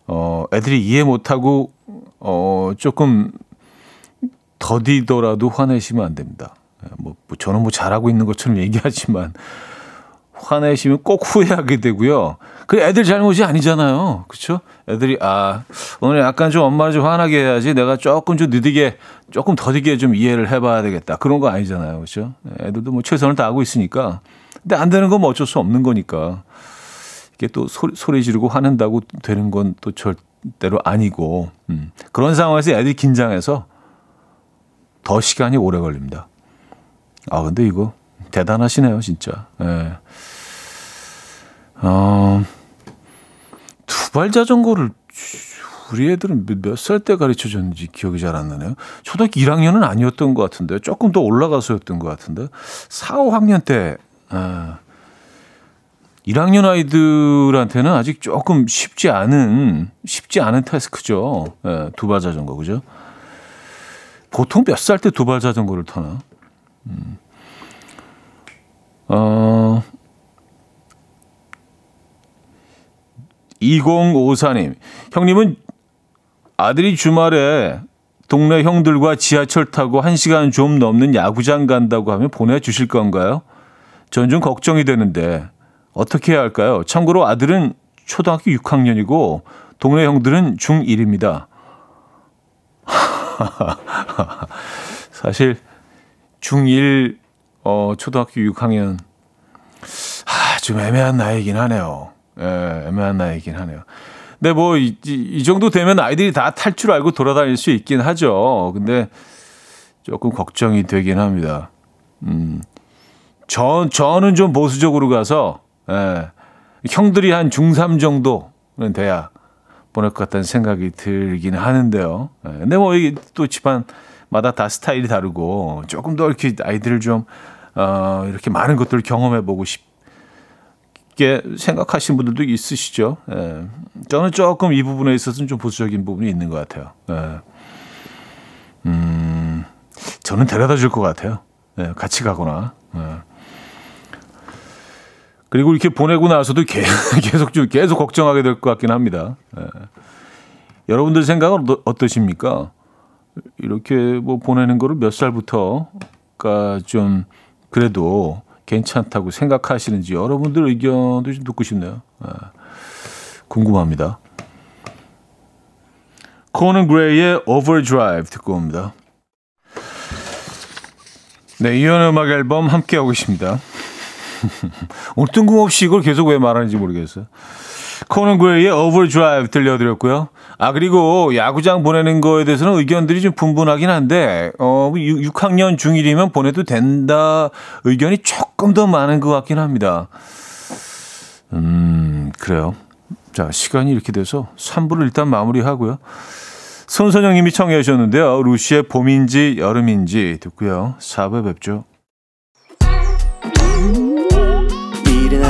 어, 애들이 이해 못하고, 어, 조금 더디더라도 화내시면 안 됩니다. 뭐, 뭐 저는 뭐 잘하고 있는 것처럼 얘기하지만, 화내시면 꼭 후회하게 되고요. 그 애들 잘못이 아니잖아요. 그렇죠? 애들이 아 오늘 약간 좀 엄마를 좀 화나게 해야지 내가 조금 좀 느리게 조금 더디게 좀 이해를 해봐야 되겠다. 그런 거 아니잖아요. 그렇죠? 애들도 뭐 최선을 다하고 있으니까. 근데 안 되는 건 뭐 어쩔 수 없는 거니까. 이게 또 소리, 소리 지르고 화낸다고 되는 건 또 절대로 아니고 음. 그런 상황에서 애들이 긴장해서 더 시간이 오래 걸립니다. 아 근데 이거 대단하시네요 진짜. 예. 어, 두발 자전거를 우리 애들은 몇 살 때 가르쳐 줬는지 기억이 잘 안 나네요. 초등학교 1학년은 아니었던 것 같은데 조금 더 올라가서였던 것 같은데 4, 5학년 때 아, 1학년 아이들한테는 아직 조금 쉽지 않은 쉽지 않은 태스크죠. 예, 두발 자전거 그죠? 보통 몇 살 때 두발 자전거를 타나? 음. 어, 2054님, 형님은 아들이 주말에 동네 형들과 지하철 타고 1시간 좀 넘는 야구장 간다고 하면 보내주실 건가요? 전 좀 걱정이 되는데 어떻게 해야 할까요? 참고로 아들은 초등학교 6학년이고 동네 형들은 중1입니다. 사실 중1 어, 초등학교 6학년 아, 좀 애매한 나이긴 하네요. 예, 애매한 나이긴 하네요. 근데 뭐, 이, 이 정도 되면 아이들이 다 탈 줄 알고 돌아다닐 수 있긴 하죠. 근데 조금 걱정이 되긴 합니다. 음, 저, 저는 좀 보수적으로 가서, 예, 형들이 한 중3 정도는 돼야 보낼 것 같다는 생각이 들긴 하는데요. 예, 근데 뭐, 이게 또 집안마다 다 스타일이 다르고, 조금 더 이렇게 아이들을 좀, 어, 이렇게 많은 것들을 경험해 보고 싶, 게 생각하시는 분들도 있으시죠. 예. 저는 조금 이 부분에 있어서는 좀 보수적인 부분이 있는 것 같아요. 예. 음, 저는 데려다 줄 것 같아요. 예, 같이 가거나. 예. 그리고 이렇게 보내고 나서도 계속 좀 계속 걱정하게 될 것 같긴 합니다. 예. 여러분들 생각은 어떠십니까? 이렇게 뭐 보내는 거를 몇 살부터가 좀 그래도 괜찮다고 생각하시는지 여러분들 의견도 좀 듣고 싶네요. 아, 궁금합니다. 코넌 그레이의 Overdrive 듣고 옵니다. 네, 이현의 음악 앨범 함께하고 계십니다. 오늘 뜬금없이 이걸 계속 왜 말하는지 모르겠어요. 코넌 그레이의 Overdrive 들려드렸고요. 아, 그리고 야구장 보내는 거에 대해서는 의견들이 좀 분분하긴 한데, 어, 6, 6학년 중1이면 보내도 된다 의견이 조금 더 많은 것 같긴 합니다. 음, 그래요. 자, 시간이 이렇게 돼서 3부를 일단 마무리하고요. 손선영님이 청해 주셨는데요. 루시의 봄인지 여름인지 듣고요. 4부 뵙죠.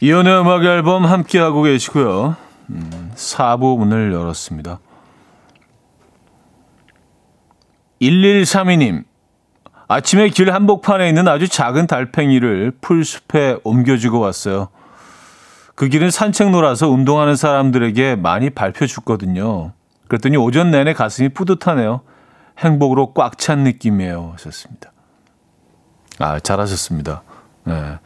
이연의 음악 앨범 함께하고 계시고요. 음, 4부 문을 열었습니다. 1132님, 아침에 길 한복판에 있는 아주 작은 달팽이를 풀숲에 옮겨주고 왔어요. 그 길은 산책로라서 운동하는 사람들에게 많이 밟혀주거든요. 그랬더니 오전 내내 가슴이 뿌듯하네요. 행복으로 꽉 찬 느낌이에요. 하셨습니다. 아, 잘하셨습니다. 네.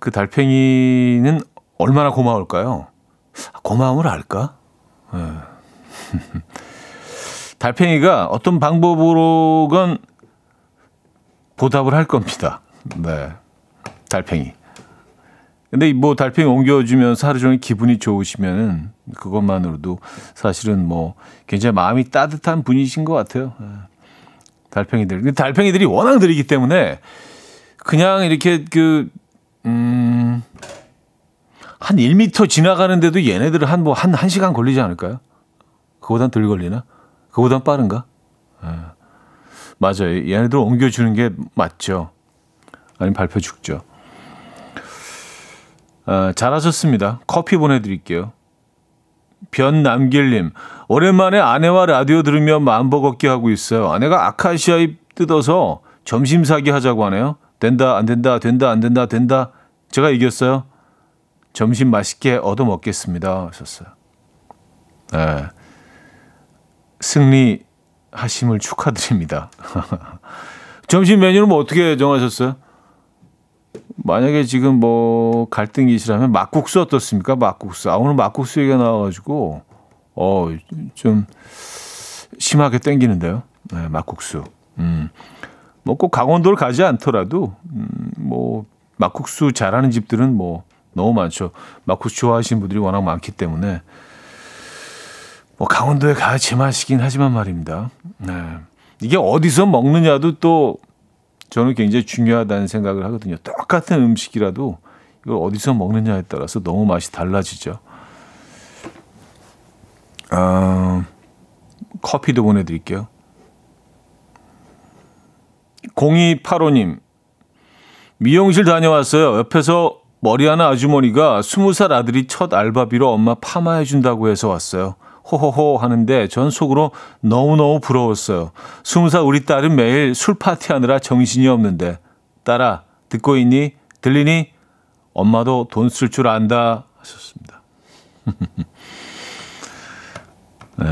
그 달팽이는 얼마나 고마울까요? 고마움을 알까? 네. 달팽이가 어떤 방법으로건 보답을 할 겁니다. 네. 달팽이. 근데 뭐 달팽이 옮겨주면서 하루 종일 기분이 좋으시면은 그것만으로도 사실은 뭐 굉장히 마음이 따뜻한 분이신 것 같아요. 네. 달팽이들. 근데 달팽이들이 워낙 느리기 때문에 그냥 이렇게 그, 음, 한 1미터 지나가는데도 얘네들은 한 뭐 한, 한 시간 걸리지 않을까요? 그보단 덜 걸리나? 그보단 빠른가? 네. 맞아요. 얘네들 옮겨주는 게 맞죠. 아니면 밟혀 죽죠. 아, 잘하셨습니다. 커피 보내드릴게요. 변남길님, 오랜만에 아내와 라디오 들으며 걷기 하고 있어요. 아내가 아카시아 잎 뜯어서 점심 사기 하자고 하네요. 된다, 안 된다, 된다, 안 된다, 된다. 제가 이겼어요. 점심 맛있게 얻어 먹겠습니다. 하셨어요. 네. 승리하심을 축하드립니다. 점심 메뉴는 뭐 어떻게 정하셨어요? 만약에 지금 뭐 갈등이시라면 막국수 어떻습니까? 막국수. 아, 오늘 막국수 얘기가 나와가지고, 어, 좀 심하게 땡기는데요. 네, 막국수. 음. 뭐 꼭 강원도를 가지 않더라도, 음, 뭐, 막국수 잘하는 집들은 뭐 너무 많죠. 막국수 좋아하시는 분들이 워낙 많기 때문에. 뭐 강원도에 가야 제맛이긴 하지만 말입니다. 네. 이게 어디서 먹느냐도 또 저는 굉장히 중요하다는 생각을 하거든요. 똑같은 음식이라도 이걸 어디서 먹느냐에 따라서 너무 맛이 달라지죠. 어, 커피도 보내드릴게요. 0285님, 미용실 다녀왔어요. 옆에서 머리하는 아주머니가 20살 아들이 첫 알바비로 엄마 파마해준다고 해서 왔어요. 호호호 하는데 전 속으로 너무너무 부러웠어요. 스무 살 우리 딸은 매일 술 파티하느라 정신이 없는데 딸아 듣고 있니? 들리니? 엄마도 돈 쓸 줄 안다 하셨습니다. 네.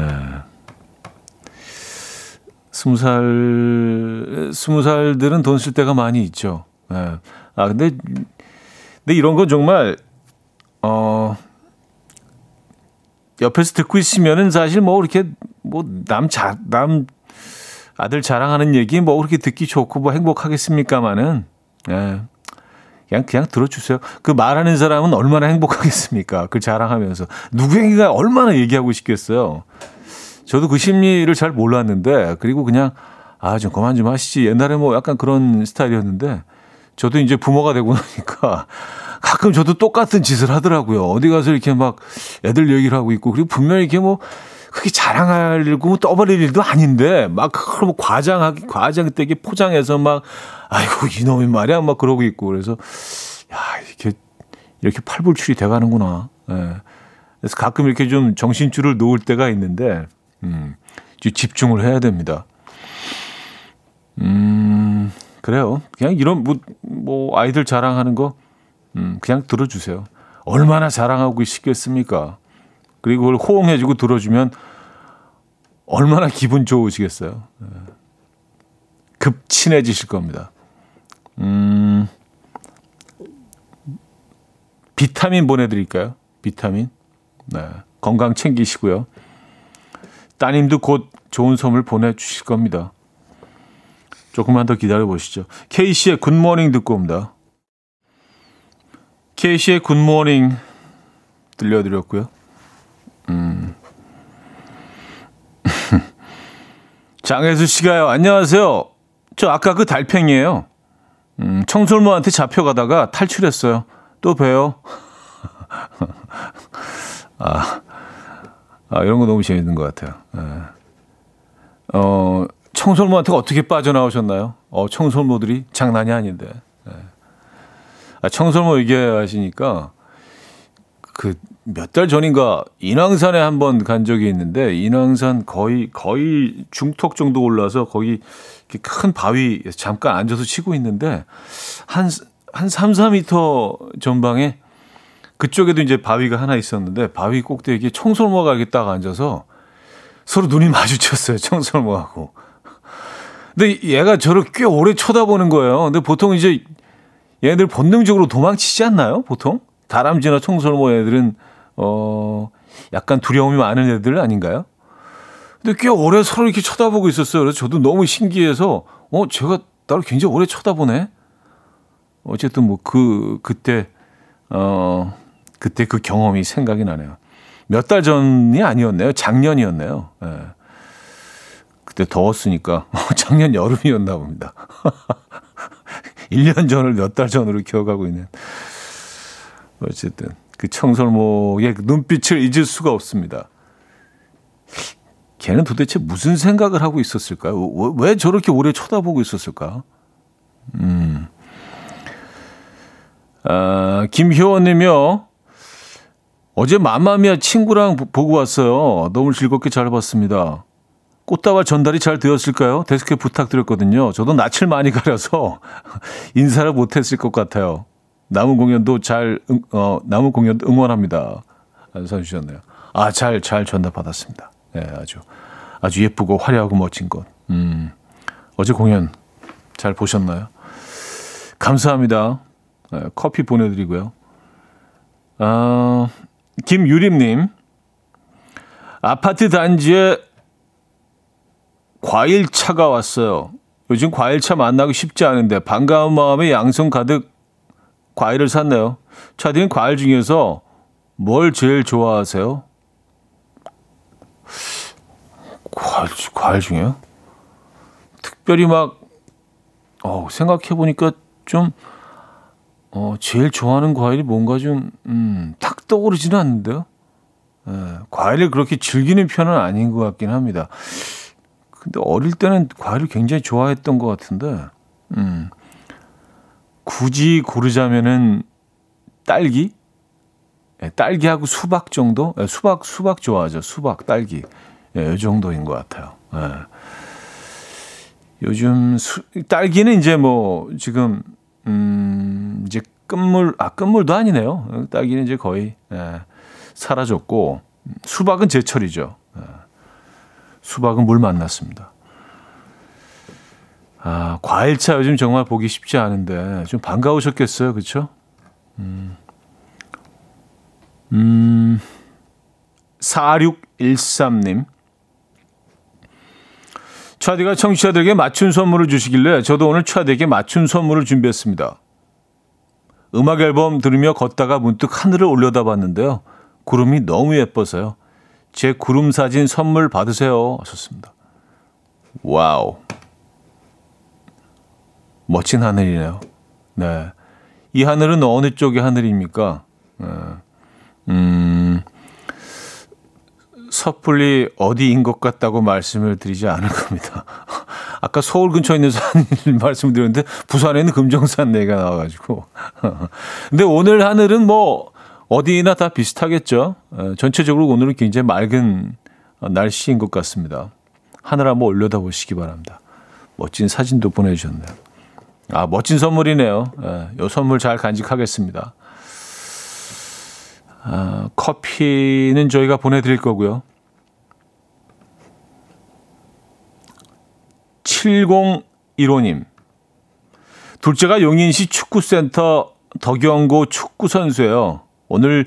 스무 살 스무 살들은 돈 쓸 때가 많이 있죠. 네. 아 근데 근데 이런 건 정말 어 옆에서 듣고 있으면은 사실 뭐 이렇게 뭐 남 자 남 아들 자랑하는 얘기 뭐 그렇게 듣기 좋고 뭐 행복하겠습니까마는 예. 그냥 그냥 들어주세요. 그 말하는 사람은 얼마나 행복하겠습니까? 그 자랑하면서 누구에게가 얼마나 얘기하고 싶겠어요. 저도 그 심리를 잘 몰랐는데 그리고 그냥 아 좀 그만 좀 하시지. 옛날에 뭐 약간 그런 스타일이었는데 저도 이제 부모가 되고 나니까 가끔 저도 똑같은 짓을 하더라고요. 어디 가서 이렇게 막 애들 얘기를 하고 있고 그리고 분명히 이렇게 뭐 그게 자랑하려고 뭐 떠버릴 일도 아닌데 막 그걸 뭐 과장하기 과장되게 포장해서 막 아이고 이놈이 말이야 막 그러고 있고 그래서 야 이렇게 이렇게 팔불출이 돼가는구나. 예. 그래서 가끔 이렇게 좀 정신줄을 놓을 때가 있는데 음, 집중을 해야 됩니다. 음 그래요. 그냥 이런 뭐, 뭐 아이들 자랑하는 거 음, 그냥 들어주세요. 얼마나 자랑하고 싶겠습니까? 그리고 그걸 호응해주고 들어주면 얼마나 기분 좋으시겠어요. 예. 급 친해지실 겁니다. 음, 비타민 보내드릴까요? 비타민. 네. 건강 챙기시고요. 따님도 곧 좋은 선물 보내주실 겁니다. 조금만 더 기다려 보시죠. K씨의 굿모닝 듣고 옵니다. 케이시의 굿모닝 들려드렸고요. 음. 장혜수 씨가요. 안녕하세요. 저 아까 그 달팽이에요. 음, 청솔모한테 잡혀가다가 탈출했어요. 또 봬요. 아, 아, 이런 거 너무 재밌는 것 같아요. 네. 어, 청솔모한테 어떻게 빠져나오셨나요? 어, 청솔모들이 장난이 아닌데. 네. 아, 청솔모 얘기하시니까 그 몇 달 전인가 인왕산에 한번 간 적이 있는데 인왕산 거의 거의 중턱 정도 올라서 거기 큰 바위 잠깐 앉아서 치고 있는데 한한 3, 4미터 전방에 그쪽에도 이제 바위가 하나 있었는데 바위 꼭대기에 청설모가 이렇게 딱 앉아서 서로 눈이 마주쳤어요. 청설모하고. 근데 얘가 저를 꽤 오래 쳐다보는 거예요. 근데 보통 이제 얘네들 본능적으로 도망치지 않나요? 보통 다람쥐나 청설모 애들은 어 약간 두려움이 많은 애들 아닌가요? 근데 꽤 오래 서로 이렇게 쳐다보고 있었어요. 그래서 저도 너무 신기해서 어 제가 나를 굉장히 오래 쳐다보네. 어쨌든 뭐 그 그때 어 그때 그 경험이 생각이 나네요. 몇 달 전이 아니었네요. 작년이었네요. 예. 그때 더웠으니까 작년 여름이었나 봅니다. 1년 전을 몇 달 전으로 기억하고 있는. 어쨌든 그 청설모의 그 눈빛을 잊을 수가 없습니다. 걔는 도대체 무슨 생각을 하고 있었을까요? 왜 저렇게 오래 쳐다보고 있었을까? 음. 아, 김효원님이요. 어제 마마미아 친구랑 보고 왔어요. 너무 즐겁게 잘 봤습니다. 꽃다발 전달이 잘 되었을까요? 데스크에 부탁드렸거든요. 저도 낯을 많이 가려서 인사를 못했을 것 같아요. 남은 공연도 잘, 어, 남은 공연도 응원합니다. 선 주셨네요. 아, 잘, 잘 전달 받았습니다. 예, 네, 아주, 아주 예쁘고 화려하고 멋진 것. 음, 어제 공연 잘 보셨나요? 감사합니다. 네, 커피 보내드리고요. 아, 김유림님, 아파트 단지에 과일차가 왔어요. 요즘 과일차 만나기 쉽지 않은데 반가운 마음에 양손 가득 과일을 샀네요. 차디는 과일 중에서 뭘 제일 좋아하세요? 과일, 과일 중에요? 특별히 막, 어, 생각해보니까 좀, 어, 제일 좋아하는 과일이 뭔가 좀, 음, 탁 떠오르지는 않는데요. 예, 과일을 그렇게 즐기는 편은 아닌 것 같긴 합니다. 근데 어릴 때는 과일을 굉장히 좋아했던 것 같은데, 음, 굳이 고르자면은 딸기? 예, 딸기하고 수박 정도? 예, 수박, 수박 좋아하죠. 수박, 딸기. 예, 이 정도인 것 같아요. 예. 요즘 수, 딸기는 이제 뭐 지금 음, 이제 끝물, 아, 끝물도 아니네요. 딸기는 이제 거의, 예, 사라졌고, 수박은 제철이죠. 예. 수박은 물 만났습니다. 아, 과일차 요즘 정말 보기 쉽지 않은데, 좀 반가우셨겠어요. 그쵸? 음, 음, 4613님. 차디가 청취자들에게 맞춘 선물을 주시길래 저도 오늘 차디에게 맞춘 선물을 준비했습니다. 음악 앨범 들으며 걷다가 문득 하늘을 올려다봤는데요. 구름이 너무 예뻐서요. 제 구름 사진 선물 받으세요. 하셨습니다. 와우. 멋진 하늘이네요. 네. 이 하늘은 어느 쪽의 하늘입니까? 네. 음, 섣불리 어디인 것 같다고 말씀을 드리지 않을 겁니다. 아까 서울 근처에 있는 산 말씀을 드렸는데 부산에 있는 금정산 내가 나와가지고. 근데 오늘 하늘은 뭐 어디나 다 비슷하겠죠. 전체적으로 오늘은 굉장히 맑은 날씨인 것 같습니다. 하늘 한번 올려다 보시기 바랍니다. 멋진 사진도 보내주셨네요. 아, 멋진 선물이네요. 이 선물 잘 간직하겠습니다. 아, 커피는 저희가 보내드릴 거고요. 7015님. 둘째가 용인시 축구센터 덕영고 축구선수예요. 오늘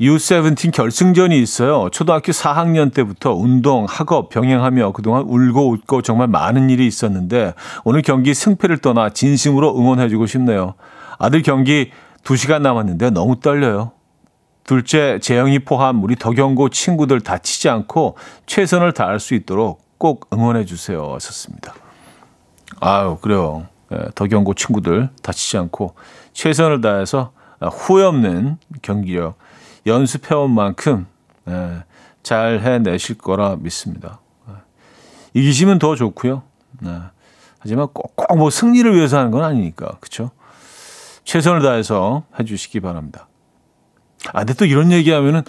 U17 결승전이 있어요. 초등학교 4학년 때부터 운동, 학업 병행하며 그동안 울고 웃고 정말 많은 일이 있었는데 오늘 경기 승패를 떠나 진심으로 응원해주고 싶네요. 아들 경기 2시간 남았는데 너무 떨려요. 둘째, 재영이 포함 우리 덕영고 친구들 다치지 않고 최선을 다할 수 있도록 꼭 응원해 주세요. 하셨습니다. 아유, 그래요. 예, 덕영고 친구들 다치지 않고 최선을 다해서 후회 없는 경기력 연습해온 만큼 예, 잘 해내실 거라 믿습니다. 예. 이기시면 더 좋고요. 네. 하지만 꼭뭐 승리를 위해서 하는 건 아니니까. 그렇죠? 최선을 다해서 해주시기 바랍니다. 아, 근데 또 이런 얘기하면은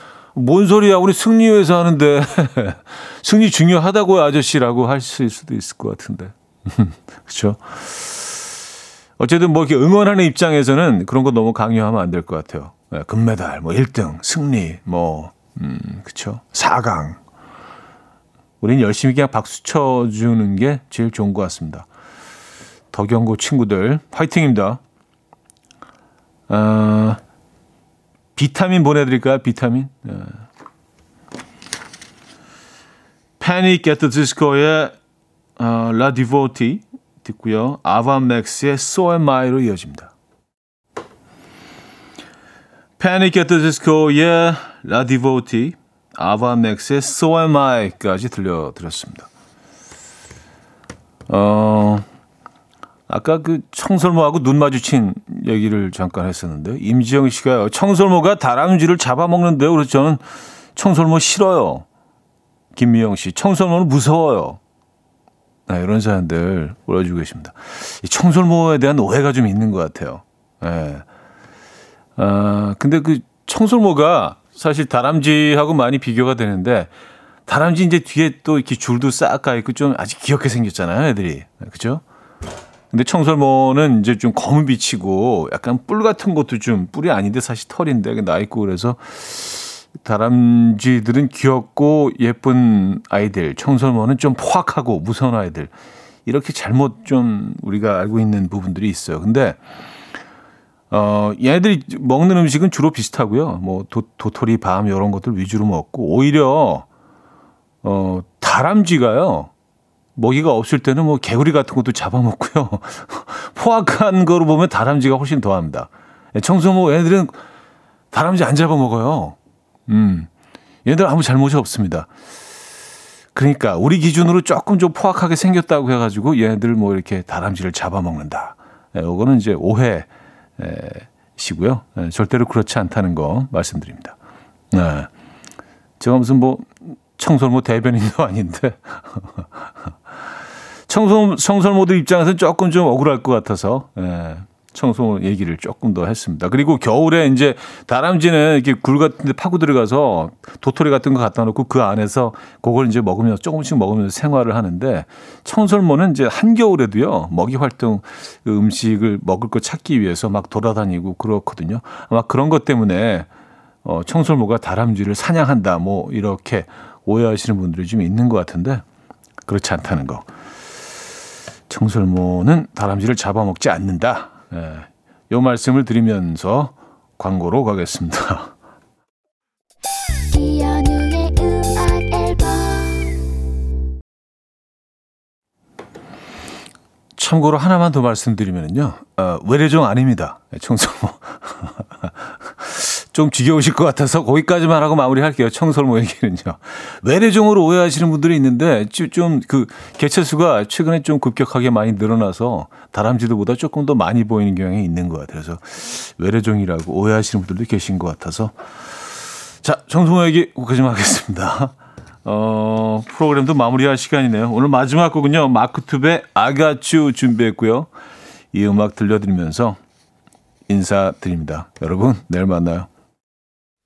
뭔 소리야? 우리 승리 위해서 하는데 승리 중요하다고요, 아저씨라고 하실 수도 있을 것 같은데. 그렇죠? 어쨌든 뭐 이렇게 응원하는 입장에서는 그런 거 너무 강요하면 안 될 것 같아요. 네, 금메달, 뭐 1등, 승리, 뭐, 음, 그쵸. 4강. 우린 열심히 그냥 박수 쳐 주는 게 제일 좋은 것 같습니다. 덕영고 친구들, 화이팅입니다. 어, 비타민 보내드릴까요? 비타민? 네. The Disco의 어, La Devotee 듣고요. 아바맥스의 So Am I로 이어집니다. At the Disco의 La Devotee, 아바맥스의 So Am I까지 들려드렸습니다. 어, 아까 그 청설모하고 눈 마주친 얘기를 잠깐 했었는데 임지영 씨가 청설모가 다람쥐를 잡아먹는데요. 그래서 저는 청설모 싫어요. 김미영 씨, 청설모는 무서워요. 네, 이런 사연들 올려주고 계십니다. 이 청설모에 대한 오해가 좀 있는 것 같아요. 예. 네. 아, 근데 그 청설모가 사실 다람쥐하고 많이 비교가 되는데 다람쥐 이제 뒤에 또 이렇게 줄도 싹 가 있고 좀 아직 귀엽게 생겼잖아요, 애들이. 그죠? 근데 청설모는 이제 좀 검은 빛이고 약간 뿔 같은 것도 좀 뿔이 아닌데 사실 털인데 나 있고 그래서 다람쥐들은 귀엽고 예쁜 아이들, 청설모는 좀 포악하고 무서운 아이들. 이렇게 잘못 좀 우리가 알고 있는 부분들이 있어요. 근데 어, 얘네들이 먹는 음식은 주로 비슷하고요. 뭐 도, 도토리, 밤 이런 것들 위주로 먹고 오히려 어, 다람쥐가요. 먹이가 없을 때는 뭐 개구리 같은 것도 잡아먹고요. 포악한 거로 보면 다람쥐가 훨씬 더합니다. 청소모 애들은 다람쥐 안 잡아먹어요. 음, 얘들 아무 잘못이 없습니다. 그러니까 우리 기준으로 조금 좀 포악하게 생겼다고 해가지고 얘네들 뭐 이렇게 다람쥐를 잡아먹는다. 예, 이거는 이제 오해시고요. 예, 절대로 그렇지 않다는 거 말씀드립니다. 네. 제가 무슨 뭐 청설모 대변인도 아닌데 청소 청설모들 입장에서는 조금 좀 억울할 것 같아서 예, 청소 얘기를 조금 더 했습니다. 그리고 겨울에 이제 다람쥐는 이렇게 굴 같은 데 파고 들어가서 도토리 같은 거 갖다 놓고 그 안에서 그걸 이제 먹으면서 조금씩 먹으면서 생활을 하는데 청설모는 이제 한겨울에도요. 먹이 활동 그 음식을 먹을 거 찾기 위해서 막 돌아다니고 그렇거든요. 아마 그런 것 때문에 어 청설모가 다람쥐를 사냥한다 뭐 이렇게 오해하시는 분들이 좀 있는 것 같은데 그렇지 않다는 거. 청설모는 다람쥐를 잡아먹지 않는다. 예, 요 말씀을 드리면서 광고로 가겠습니다. 참고로 하나만 더 말씀드리면요. 어, 외래종 아닙니다. 청설모. 좀 지겨우실 것 같아서 거기까지만 하고 마무리할게요. 청설모 얘기는요. 외래종으로 오해하시는 분들이 있는데 좀 그 개체수가 최근에 좀 급격하게 많이 늘어나서 다람쥐들보다 조금 더 많이 보이는 경향이 있는 것 같아서 외래종이라고 오해하시는 분들도 계신 것 같아서 자 청설모 얘기 여기까지 하겠습니다. 어, 프로그램도 마무리할 시간이네요. 오늘 마지막 곡은요. 마크투베 아가츄 준비했고요. 이 음악 들려드리면서 인사드립니다. 여러분, 내일 만나요.